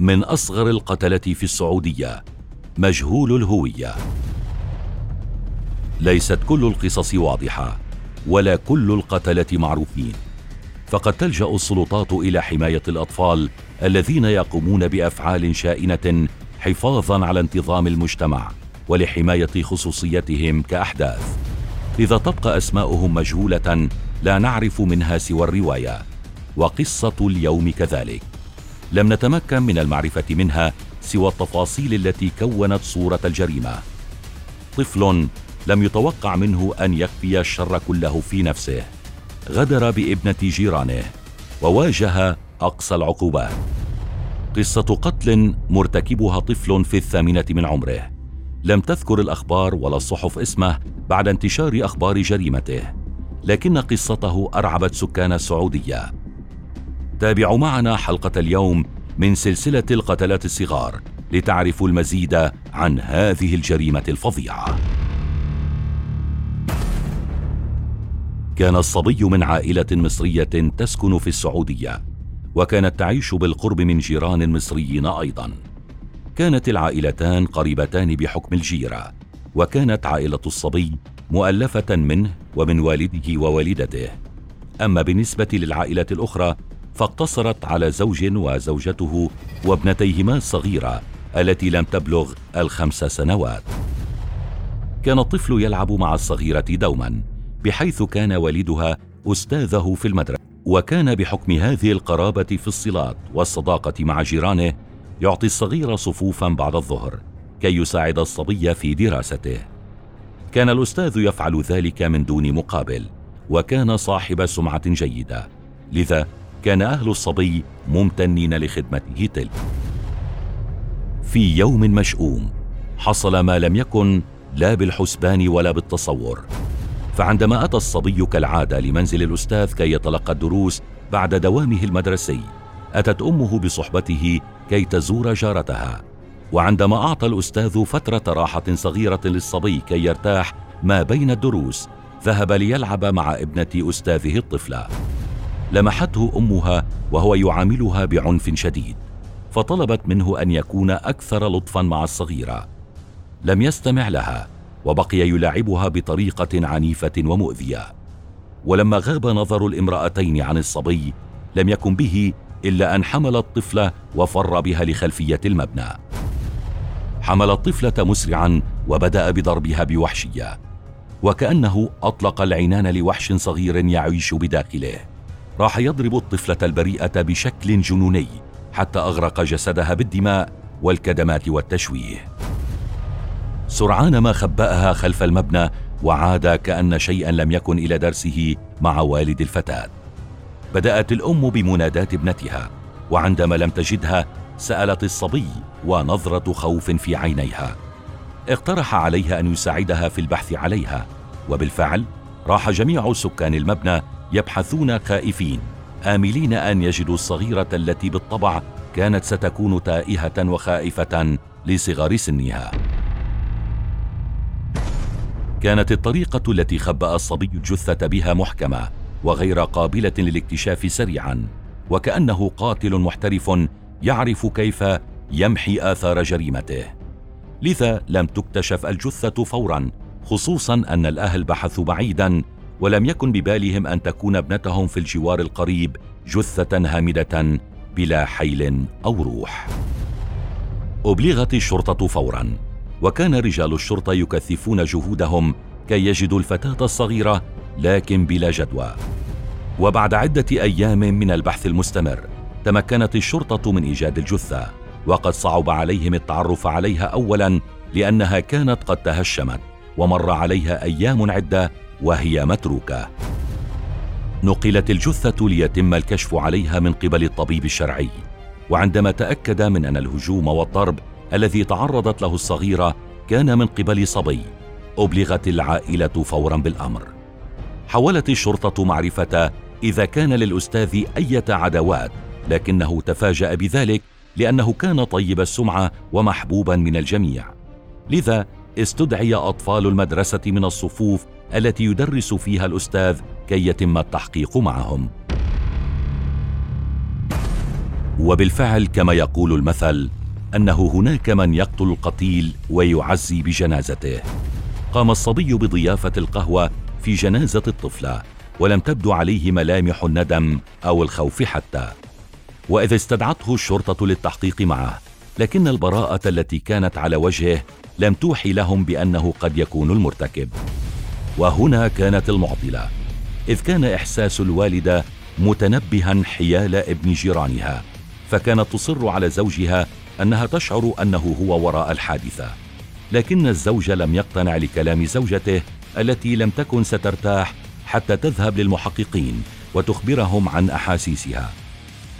من أصغر القتلة في السعودية مجهول الهوية. ليست كل القصص واضحة ولا كل القتلة معروفين. فقد تلجأ السلطات إلى حماية الأطفال الذين يقومون بأفعال شائنة حفاظا على انتظام المجتمع ولحماية خصوصيتهم كأحداث. لذا تبقى أسماؤهم مجهولة لا نعرف منها سوى الرواية. وقصة اليوم كذلك. لم نتمكن من المعرفة منها سوى التفاصيل التي كونت صورة الجريمة. طفل لم يتوقع منه أن يخفي الشر كله في نفسه. غدر بابنة جيرانه وواجه أقصى العقوبات قصة قتل مرتكبها طفل في الثامنة من عمره. لم تذكر الأخبار ولا الصحف اسمه بعد انتشار أخبار جريمته لكن قصته أرعبت سكان السعودية. تابعوا معنا حلقة اليوم من سلسلة القتلات الصغار لتعرفوا المزيد عن هذه الجريمة الفظيعة. كان الصبي من عائلة مصرية تسكن في السعودية وكانت تعيش بالقرب من جيران مصريين أيضا. كانت العائلتان قريبتان بحكم الجيرة وكانت عائلة الصبي مؤلفة منه ومن والده ووالدته. أما بالنسبة للعائلة الأخرى فاقتصرت على زوج وزوجته وابنتيهما الصغيرة التي لم تبلغ الخمس سنوات. كان الطفل يلعب مع الصغيرة دوما بحيث كان والدها أستاذه في المدرسة. وكان بحكم هذه القرابة في الصلات والصداقة مع جيرانه يعطي الصغير صفوفا بعد الظهر كي يساعد الصبي في دراسته. كان الأستاذ يفعل ذلك من دون مقابل وكان صاحب سمعة جيدة. لذا كان أهل الصبي ممتنين لخدمته تلك. في يوم مشؤوم حصل ما لم يكن لا بالحسبان ولا بالتصور. فعندما أتى الصبي كالعادة لمنزل الأستاذ كي يتلقى الدروس بعد دوامه المدرسي أتت أمه بصحبته كي تزور جارتها. وعندما أعطى الأستاذ فترة راحة صغيرة للصبي كي يرتاح ما بين الدروس ذهب ليلعب مع ابنة أستاذه الطفلة. لمحته أمها وهو يعاملها بعنف شديد فطلبت منه أن يكون أكثر لطفا مع الصغيرة. لم يستمع لها وبقي يلاعبها بطريقة عنيفة ومؤذية. ولما غاب نظر الامرأتين عن الصبي لم يكن به إلا أن حمل الطفله وفر بها لخلفية المبنى. حمل الطفلة مسرعا وبدأ بضربها بوحشية وكأنه أطلق العنان لوحش صغير يعيش بداخله. راح يضرب الطفلة البريئة بشكل جنوني حتى أغرق جسدها بالدماء والكدمات والتشويه. سرعان ما خبأها خلف المبنى وعاد كأن شيئا لم يكن إلى درسه مع والد الفتاة. بدأت الأم بمناداه ابنتها وعندما لم تجدها سألت الصبي ونظرة خوف في عينيها. اقترح عليها أن يساعدها في البحث عليها وبالفعل راح جميع سكان المبنى يبحثون خائفين آملين أن يجدوا الصغيرة التي بالطبع كانت ستكون تائهة وخائفة لصغر سنها. كانت الطريقة التي خبأ الصبي الجثة بها محكمة وغير قابلة للاكتشاف سريعا وكأنه قاتل محترف يعرف كيف يمحي آثار جريمته. لذا لم تكتشف الجثة فورا خصوصا أن الأهل بحثوا بعيدا ولم يكن ببالهم أن تكون ابنتهم في الجوار القريب جثة هامدة بلا حيل أو روح. أبلغت الشرطة فورا وكان رجال الشرطة يكثفون جهودهم كي يجدوا الفتاة الصغيرة لكن بلا جدوى. وبعد عدة أيام من البحث المستمر تمكنت الشرطة من إيجاد الجثة وقد صعب عليهم التعرف عليها اولا لأنها كانت قد تهشمت ومر عليها أيام عدة وهي متروكة. نقلت الجثة ليتم الكشف عليها من قبل الطبيب الشرعي وعندما تأكد من أن الهجوم والضرب الذي تعرضت له الصغيرة كان من قبل صبي أبلغت العائلة فورا بالأمر. حاولت الشرطة معرفة إذا كان للأستاذ إيه عداوات لكنه تفاجأ بذلك لأنه كان طيب السمعة ومحبوبا من الجميع. لذا استدعي أطفال المدرسة من الصفوف التي يدرس فيها الأستاذ كي يتم التحقيق معهم. وبالفعل كما يقول المثل أنه هناك من يقتل القتيل ويعزي بجنازته. قام الصبي بضيافة القهوة في جنازة الطفلة ولم تبدو عليه ملامح الندم أو الخوف حتى. واذ استدعته الشرطة للتحقيق معه لكن البراءة التي كانت على وجهه لم توحي لهم بأنه قد يكون المرتكب. وهنا كانت المعضلة إذ كان إحساس الوالده متنبها حيال ابن جيرانها فكانت تصر على زوجها أنها تشعر أنه هو وراء الحادثة لكن الزوج لم يقتنع لكلام زوجته التي لم تكن سترتاح حتى تذهب للمحققين وتخبرهم عن أحاسيسها.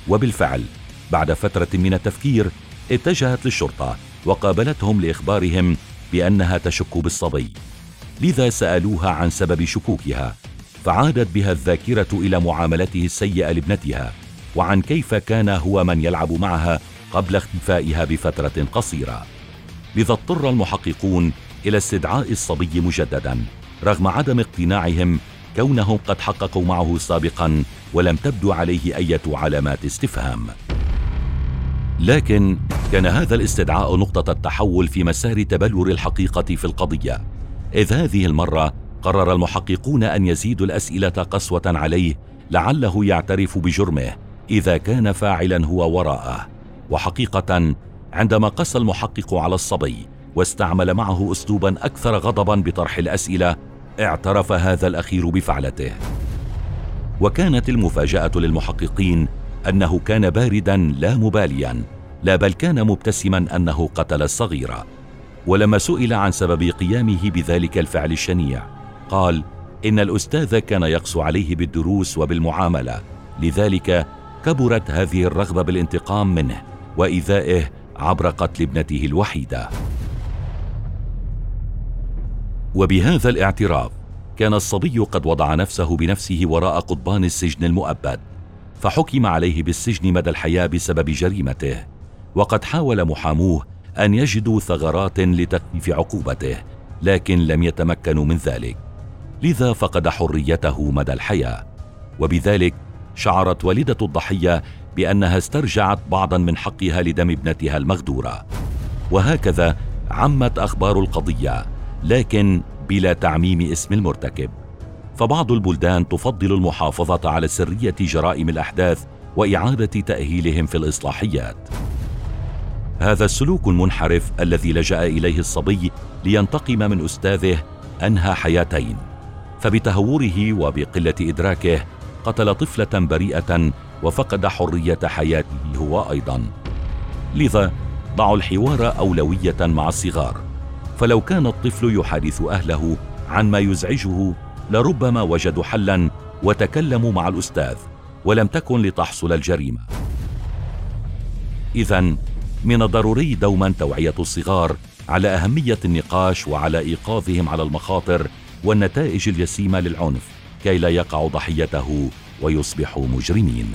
وبالفعل بعد فترة من التفكير اتجهت للشرطة وقابلتهم لإخبارهم بأنها تشك بالصبي. لذا سألوها عن سبب شكوكها فعادت بها الذاكرة إلى معاملته السيئة لابنتها وعن كيف كان هو من يلعب معها قبل اختفائها بفترة قصيرة. لذا اضطر المحققون إلى استدعاء الصبي مجددا رغم عدم اقتناعهم كونهم قد حققوا معه سابقا ولم تبدو عليه إيه علامات استفهام. لكن كان هذا الاستدعاء نقطة التحول في مسار تبلور الحقيقة في القضية. إذ هذه المرة قرر المحققون أن يزيدوا الأسئلة قسوة عليه لعله يعترف بجرمه إذا كان فاعلا هو وراءه. وحقيقة عندما قسى المحقق على الصبي واستعمل معه اسلوبا أكثر غضبا بطرح الأسئلة اعترف هذا الأخير بفعلته. وكانت المفاجأة للمحققين أنه كان باردا لا مباليا لا بل كان مبتسما أنه قتل الصغيره ولما سئل عن سبب قيامه بذلك الفعل الشنيع قال إن الأستاذ كان يقسو عليه بالدروس وبالمعاملة لذلك كبرت هذه الرغبة بالانتقام منه وإيذائه عبر قتل ابنته الوحيدة. وبهذا الاعتراف كان الصبي قد وضع نفسه بنفسه وراء قضبان السجن المؤبد فحكم عليه بالسجن مدى الحياة بسبب جريمته وقد حاول محاموه أن يجدوا ثغرات لتخفيف عقوبته لكن لم يتمكنوا من ذلك. لذا فقد حريته مدى الحياة. وبذلك شعرت والدة الضحية بأنها استرجعت بعضا من حقها لدم ابنتها المغدورة. وهكذا عمت أخبار القضية لكن بلا تعميم اسم المرتكب. فبعض البلدان تفضل المحافظة على سرية جرائم الأحداث وإعادة تأهيلهم في الإصلاحيات. هذا السلوك المنحرف الذي لجأ إليه الصبي لينتقم من أستاذه أنهى حياتين. فبتهوره وبقلة إدراكه قتل طفلة بريئة وفقد حرية حياته هو أيضا. لذا ضعوا الحوار أولوية مع الصغار. فلو كان الطفل يحادث أهله عن ما يزعجه لربما وجدوا حلا وتكلموا مع الأستاذ ولم تكن لتحصل الجريمة. اذا من الضروري دوما توعية الصغار على أهمية النقاش وعلى إيقاظهم على المخاطر والنتائج الجسيمه للعنف كي لا يقعوا ضحيته ويصبحوا مجرمين.